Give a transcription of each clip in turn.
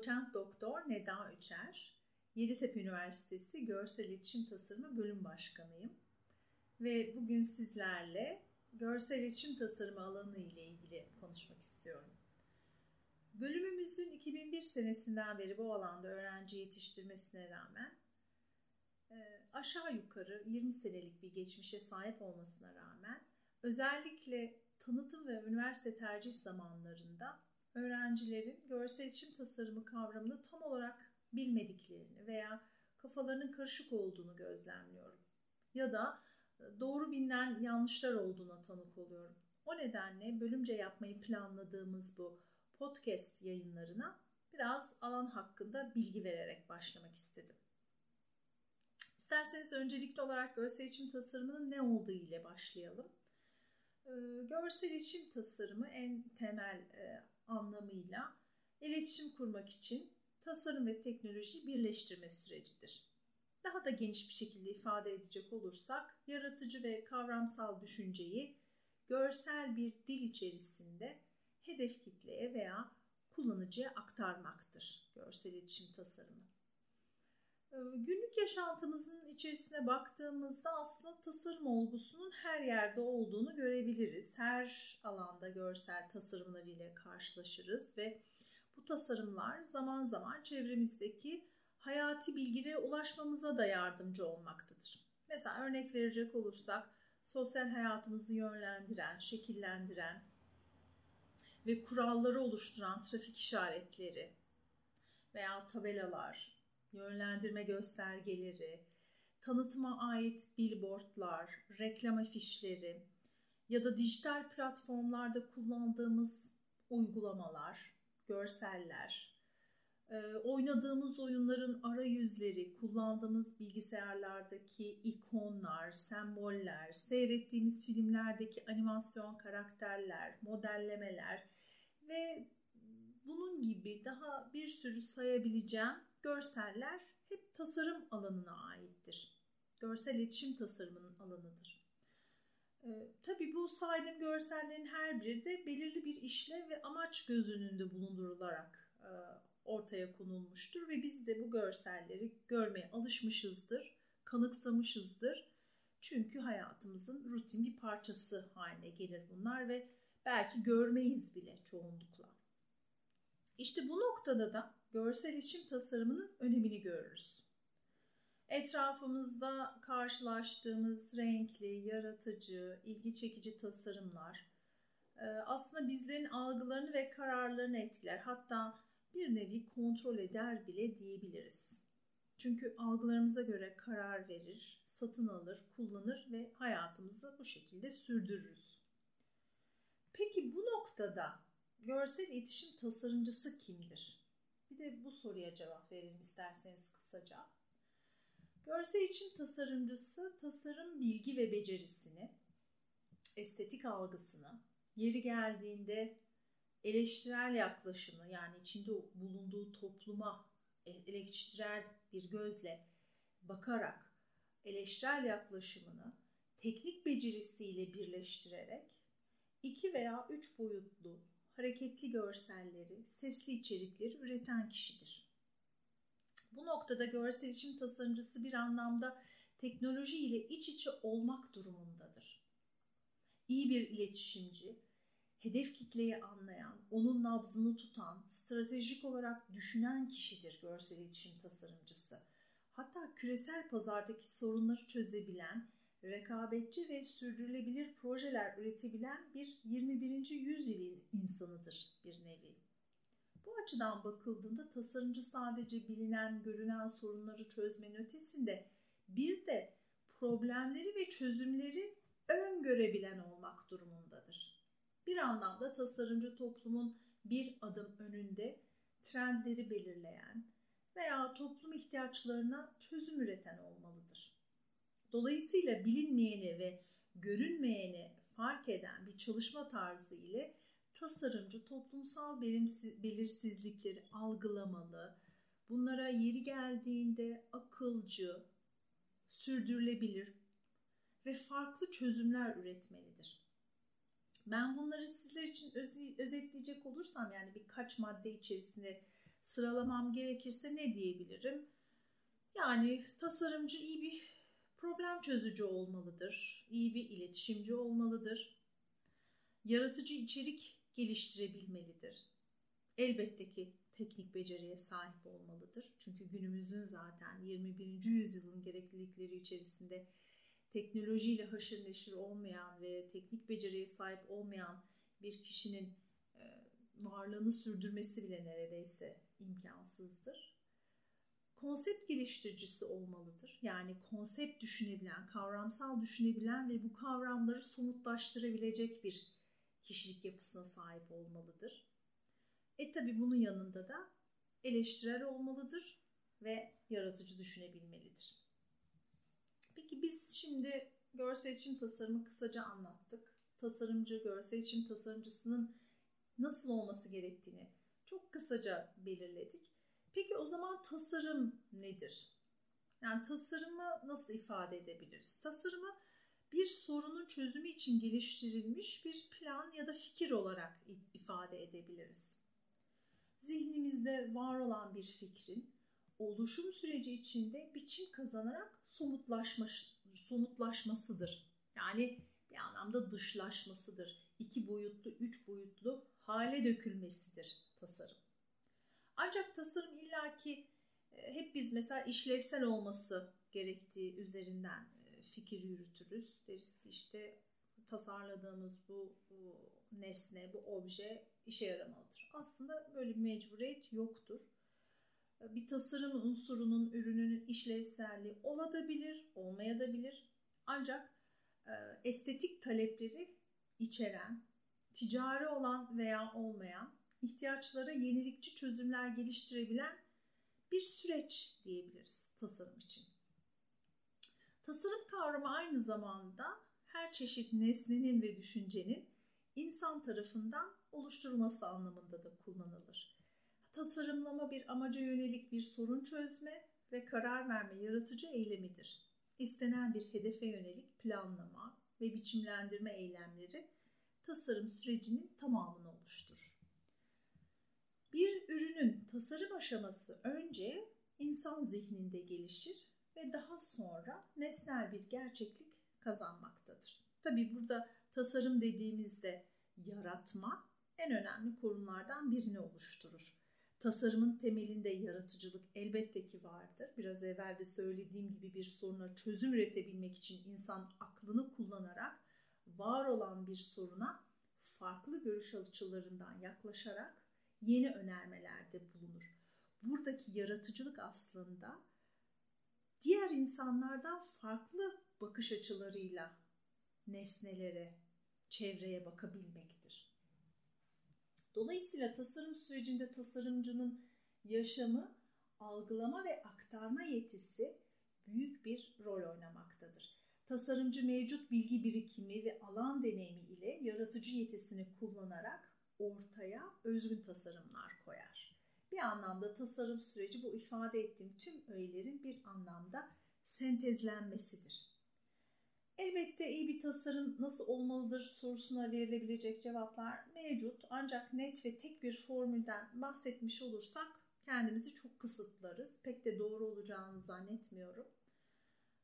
doçent doktor Neda Üçer. Yeditepe Üniversitesi Görsel İletişim Tasarımı Bölüm Başkanıyım. Ve bugün sizlerle görsel iletişim tasarımı alanı ile ilgili konuşmak istiyorum. Bölümümüzün 2001 senesinden beri bu alanda öğrenci yetiştirmesine rağmen e, aşağı yukarı 20 senelik bir geçmişe sahip olmasına rağmen özellikle tanıtım ve üniversite tercih zamanlarında öğrencilerin görsel iletişim tasarımı kavramını tam olarak bilmediklerini veya kafalarının karışık olduğunu gözlemliyorum. Ya da e, doğru bilinen yanlışlar olduğuna tanık oluyorum. O nedenle bölümce yapmayı planladığımız bu podcast yayınlarına biraz alan hakkında bilgi vererek başlamak istedim. İsterseniz öncelikli olarak görsel iletişim tasarımının ne olduğu ile başlayalım. Görsel iletişim tasarımı en temel anlamıyla iletişim kurmak için tasarım ve teknoloji birleştirme sürecidir. Daha da geniş bir şekilde ifade edecek olursak, yaratıcı ve kavramsal düşünceyi görsel bir dil içerisinde hedef kitleye veya kullanıcıya aktarmaktır görsel iletişim tasarımı. Ee, günlük yaşantımızın içerisine baktığımızda aslında tasarım olgusunun her yerde olduğunu görebiliriz. Her alanda görsel tasarımlar ile karşılaşırız ve bu tasarımlar zaman zaman çevremizdeki hayati bilgilere ulaşmamıza da yardımcı olmaktadır. Mesela örnek verecek olursak sosyal hayatımızı yönlendiren, şekillendiren ve kuralları oluşturan trafik işaretleri veya tabelalar, yönlendirme göstergeleri, tanıtıma ait billboardlar, reklam afişleri ya da dijital platformlarda kullandığımız uygulamalar, görseller, e, oynadığımız oyunların arayüzleri, kullandığımız bilgisayarlardaki ikonlar, semboller, seyrettiğimiz filmlerdeki animasyon karakterler, modellemeler ve bunun gibi daha bir sürü sayabileceğim görseller hep tasarım alanına aittir. Görsel iletişim tasarımının alanıdır. Ee, tabii bu saydığım görsellerin her biri de belirli bir işlev ve amaç göz önünde bulundurularak e, ortaya konulmuştur ve biz de bu görselleri görmeye alışmışızdır, kanıksamışızdır. Çünkü hayatımızın rutin bir parçası haline gelir bunlar ve belki görmeyiz bile çoğunlukla. İşte bu noktada da görsel iletişim tasarımının önemini görürüz. Etrafımızda karşılaştığımız renkli, yaratıcı, ilgi çekici tasarımlar e, aslında bizlerin algılarını ve kararlarını etkiler. Hatta bir nevi kontrol eder bile diyebiliriz. Çünkü algılarımıza göre karar verir, satın alır, kullanır ve hayatımızı bu şekilde sürdürürüz. Peki bu noktada görsel iletişim tasarımcısı kimdir? Bir de bu soruya cevap verelim isterseniz kısaca. Görsel iletişim tasarımcısı tasarım bilgi ve becerisini, estetik algısını, yeri geldiğinde eleştirel yaklaşımı yani içinde bulunduğu topluma e, eleştirel bir gözle bakarak eleştirel yaklaşımını teknik becerisiyle birleştirerek iki veya üç boyutlu hareketli görselleri, sesli içerikleri üreten kişidir. Bu noktada görsel iletişim tasarımcısı bir anlamda teknoloji ile iç içe olmak durumundadır. İyi bir iletişimci, hedef kitleyi anlayan, onun nabzını tutan, stratejik olarak düşünen kişidir görsel iletişim tasarımcısı. Hatta küresel pazardaki sorunları çözebilen, rekabetçi ve sürdürülebilir projeler üretebilen bir 21. yüzyıl insanıdır bir nevi. Bu açıdan bakıldığında tasarımcı sadece bilinen, görünen sorunları çözmenin ötesinde bir de problemleri ve çözümleri öngörebilen olmak durumundadır. Bir anlamda tasarımcı toplumun bir adım önünde trendleri belirleyen veya toplum ihtiyaçlarına çözüm üreten olmalıdır. Dolayısıyla bilinmeyeni ve görünmeyeni fark eden bir çalışma tarzı ile tasarımcı toplumsal belirsizlikleri algılamalı, bunlara yeri geldiğinde akılcı, sürdürülebilir ve farklı çözümler üretmelidir. Ben bunları sizler için özetleyecek olursam yani birkaç madde içerisinde sıralamam gerekirse ne diyebilirim? Yani tasarımcı iyi bir çözücü olmalıdır, iyi bir iletişimci olmalıdır, yaratıcı içerik geliştirebilmelidir. Elbette ki teknik beceriye sahip olmalıdır. Çünkü günümüzün zaten 21. yüzyılın gereklilikleri içerisinde teknolojiyle haşır neşir olmayan ve teknik beceriye sahip olmayan bir kişinin varlığını sürdürmesi bile neredeyse imkansızdır. Konsept geliştiricisi olmalıdır. Yani konsept düşünebilen, kavramsal düşünebilen ve bu kavramları somutlaştırabilecek bir kişilik yapısına sahip olmalıdır. E tabi bunun yanında da eleştirel olmalıdır ve yaratıcı düşünebilmelidir. Peki biz şimdi görsel iletişim tasarımı kısaca anlattık. Tasarımcı, görsel iletişim tasarımcısının nasıl olması gerektiğini çok kısaca belirledik. Peki o zaman tasarım nedir? Yani tasarımı nasıl ifade edebiliriz? Tasarımı bir sorunun çözümü için geliştirilmiş bir plan ya da fikir olarak ifade edebiliriz. Zihnimizde var olan bir fikrin oluşum süreci içinde biçim kazanarak somutlaşma, somutlaşmasıdır. Yani bir anlamda dışlaşmasıdır. İki boyutlu, üç boyutlu hale dökülmesidir tasarım. Ancak tasarım illaki e, hep biz mesela işlevsel olması gerektiği üzerinden e, fikir yürütürüz. Deriz ki işte tasarladığımız bu, bu nesne, bu obje işe yaramalıdır. Aslında böyle bir mecburiyet yoktur. E, bir tasarım unsurunun, ürünün işlevselliği olabilir, olmayabilir. Ancak estetik talepleri içeren, ticari olan veya olmayan ihtiyaçlara yenilikçi çözümler geliştirebilen bir süreç diyebiliriz tasarım için. Tasarım kavramı aynı zamanda her çeşit nesnenin ve düşüncenin insan tarafından oluşturulması anlamında da kullanılır. Tasarımlama bir amaca yönelik bir sorun çözme ve karar verme yaratıcı eylemidir. İstenen bir hedefe yönelik planlama ve biçimlendirme eylemleri tasarım sürecinin tamamını oluşturur. Bir ürünün tasarım aşaması önce insan zihninde gelişir ve daha sonra nesnel bir gerçeklik kazanmaktadır. Tabi burada tasarım dediğimizde yaratma en önemli konulardan birini oluşturur. Tasarımın temelinde yaratıcılık elbette ki vardır. Biraz evvel de söylediğim gibi bir soruna çözüm üretebilmek için insan aklını kullanarak var olan bir soruna farklı görüş açılarından yaklaşarak yeni önermelerde bulunur. Buradaki yaratıcılık aslında diğer insanlardan farklı bakış açılarıyla nesnelere, çevreye bakabilmektir. Dolayısıyla tasarım sürecinde tasarımcının yaşamı, algılama ve aktarma yetisi büyük bir rol oynamaktadır. Tasarımcı mevcut bilgi birikimi ve alan deneyimi ile yaratıcı yetisini kullanarak ortaya özgün tasarımlar koyar. Bir anlamda tasarım süreci bu ifade ettiğim tüm öğelerin bir anlamda sentezlenmesidir. Elbette iyi bir tasarım nasıl olmalıdır sorusuna verilebilecek cevaplar mevcut ancak net ve tek bir formülden bahsetmiş olursak kendimizi çok kısıtlarız. Pek de doğru olacağını zannetmiyorum.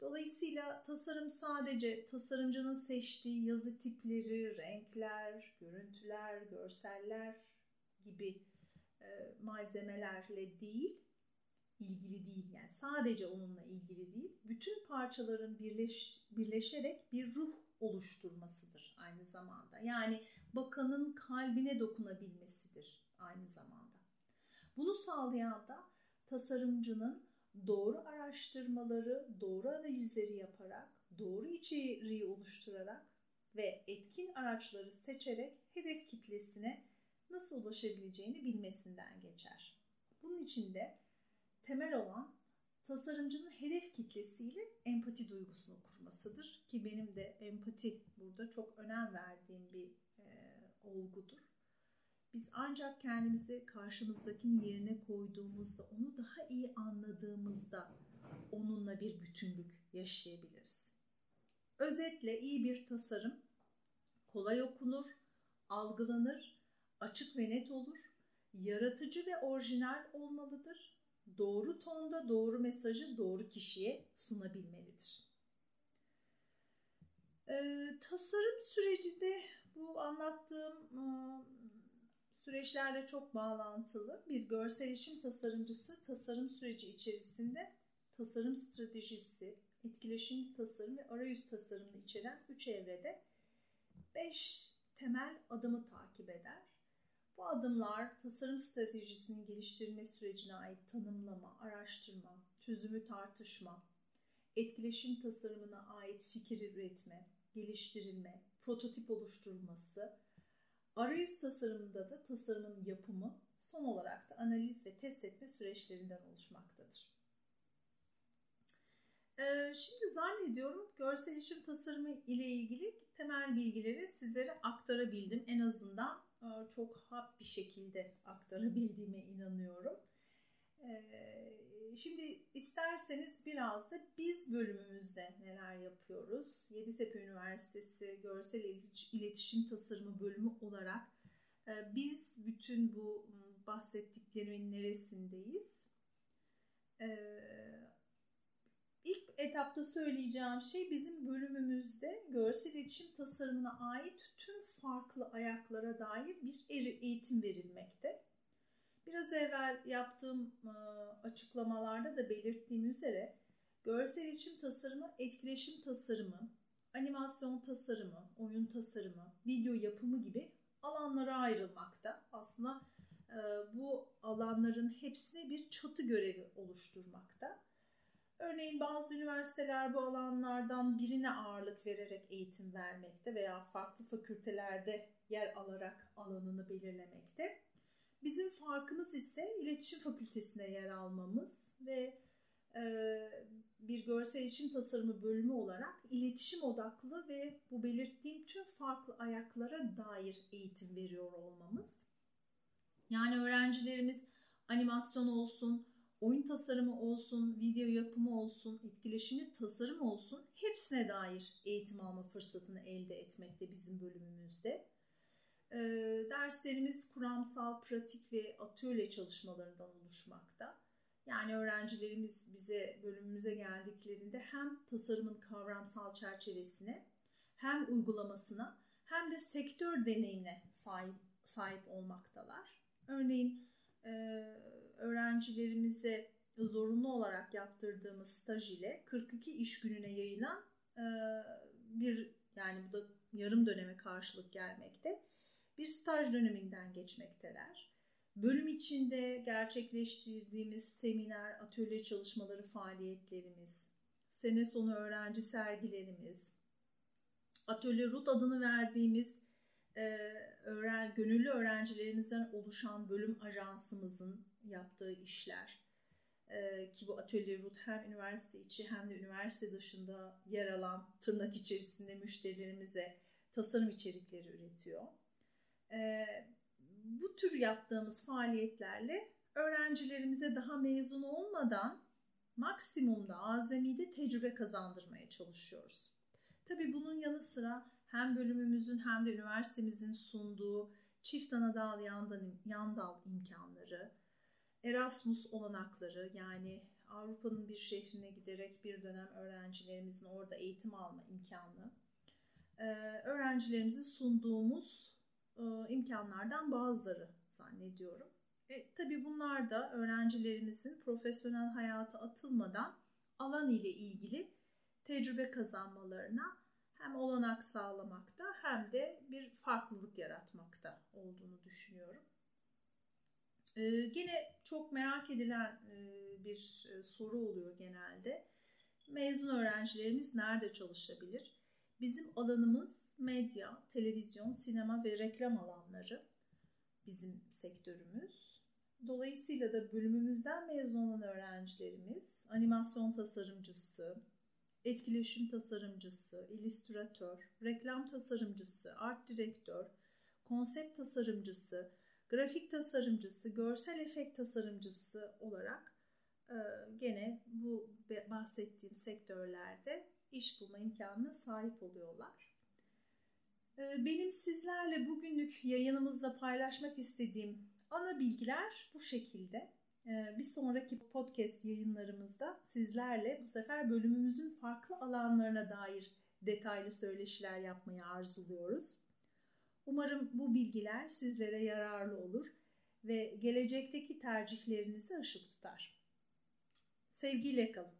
Dolayısıyla tasarım sadece tasarımcının seçtiği yazı tipleri, renkler, görüntüler, görseller gibi e, malzemelerle değil, ilgili değil. Yani sadece onunla ilgili değil. Bütün parçaların birleş, birleşerek bir ruh oluşturmasıdır aynı zamanda. Yani bakanın kalbine dokunabilmesidir aynı zamanda. Bunu sağlayan da tasarımcının doğru araştırmaları, doğru analizleri yaparak, doğru içeriği oluşturarak ve etkin araçları seçerek hedef kitlesine nasıl ulaşabileceğini bilmesinden geçer. Bunun için de temel olan tasarımcının hedef kitlesiyle empati duygusunu kurmasıdır ki benim de empati burada çok önem verdiğim bir e, olgudur. Biz ancak kendimizi karşımızdakinin yerine koyduğumuzda, onu daha iyi anladığımızda onunla bir bütünlük yaşayabiliriz. Özetle iyi bir tasarım kolay okunur, algılanır açık ve net olur, yaratıcı ve orijinal olmalıdır, doğru tonda doğru mesajı doğru kişiye sunabilmelidir. Ee, tasarım sürecinde bu anlattığım e, süreçlerle çok bağlantılı. Bir görsel işim tasarımcısı tasarım süreci içerisinde tasarım stratejisi, etkileşimli tasarım ve arayüz tasarımını içeren üç evrede beş temel adımı takip eder. Bu adımlar tasarım stratejisinin geliştirme sürecine ait tanımlama, araştırma, çözümü tartışma, etkileşim tasarımına ait fikir üretme, geliştirilme, prototip oluşturulması, arayüz tasarımında da tasarımın yapımı, son olarak da analiz ve test etme süreçlerinden oluşmaktadır. Ee, şimdi zannediyorum görsel işim tasarımı ile ilgili temel bilgileri sizlere aktarabildim. En azından e, çok hap bir şekilde aktarabildiğime inanıyorum. Ee, şimdi isterseniz biraz da biz bölümümüzde neler yapıyoruz? Yeditepe Üniversitesi Görsel İletişim Tasarımı bölümü olarak e, biz bütün bu bahsettiklerimin neresindeyiz? Ee, İlk etapta söyleyeceğim şey bizim bölümümüzde görsel iletişim tasarımına ait tüm farklı ayaklara dair bir eğitim verilmekte. Biraz evvel yaptığım açıklamalarda da belirttiğim üzere görsel iletişim tasarımı, etkileşim tasarımı, animasyon tasarımı, oyun tasarımı, video yapımı gibi alanlara ayrılmakta. Aslında bu alanların hepsine bir çatı görevi oluşturmakta. Örneğin bazı üniversiteler bu alanlardan birine ağırlık vererek eğitim vermekte veya farklı fakültelerde yer alarak alanını belirlemekte. Bizim farkımız ise iletişim fakültesine yer almamız ve e, bir görsel iletişim tasarımı bölümü olarak iletişim odaklı ve bu belirttiğim tüm farklı ayaklara dair eğitim veriyor olmamız. Yani öğrencilerimiz animasyon olsun, oyun tasarımı olsun, video yapımı olsun, etkileşimli tasarım olsun hepsine dair eğitim alma fırsatını elde etmekte bizim bölümümüzde. Ee, derslerimiz kuramsal, pratik ve atölye çalışmalarından oluşmakta. Yani öğrencilerimiz bize bölümümüze geldiklerinde hem tasarımın kavramsal çerçevesine hem uygulamasına hem de sektör deneyimine sahip, sahip olmaktalar. Örneğin e, öğrencilerimize zorunlu olarak yaptırdığımız staj ile 42 iş gününe yayılan e, bir yani bu da yarım döneme karşılık gelmekte. Bir staj döneminden geçmekteler. Bölüm içinde gerçekleştirdiğimiz seminer, atölye çalışmaları faaliyetlerimiz, sene sonu öğrenci sergilerimiz, atölye RUT adını verdiğimiz e, öğren, gönüllü öğrencilerimizden oluşan bölüm ajansımızın yaptığı işler e, ki bu atölye RUT hem üniversite içi hem de üniversite dışında yer alan tırnak içerisinde müşterilerimize tasarım içerikleri üretiyor. E, bu tür yaptığımız faaliyetlerle öğrencilerimize daha mezun olmadan maksimumda azamide tecrübe kazandırmaya çalışıyoruz. Tabii bunun yanı sıra hem bölümümüzün hem de üniversitemizin sunduğu çift anadal yandan, yandal imkanları, Erasmus olanakları yani Avrupa'nın bir şehrine giderek bir dönem öğrencilerimizin orada eğitim alma imkanı, öğrencilerimizin sunduğumuz e, imkanlardan bazıları zannediyorum. E, tabii bunlar da öğrencilerimizin profesyonel hayata atılmadan alan ile ilgili tecrübe kazanmalarına hem olanak sağlamakta hem de bir farklılık yaratmakta olduğunu düşünüyorum. Ee, gene çok merak edilen e, bir e, soru oluyor genelde. Mezun öğrencilerimiz nerede çalışabilir? Bizim alanımız medya, televizyon, sinema ve reklam alanları bizim sektörümüz. Dolayısıyla da bölümümüzden mezun olan öğrencilerimiz animasyon tasarımcısı, etkileşim tasarımcısı, illüstratör, reklam tasarımcısı, art direktör, konsept tasarımcısı, grafik tasarımcısı, görsel efekt tasarımcısı olarak gene bu bahsettiğim sektörlerde iş bulma imkanına sahip oluyorlar. Ee, benim sizlerle bugünlük yayınımızda paylaşmak istediğim ana bilgiler bu şekilde. Ee, bir sonraki podcast yayınlarımızda sizlerle bu sefer bölümümüzün farklı alanlarına dair detaylı söyleşiler yapmayı arzuluyoruz. Umarım bu bilgiler sizlere yararlı olur ve gelecekteki tercihlerinizi ışık tutar. Sevgiyle kalın.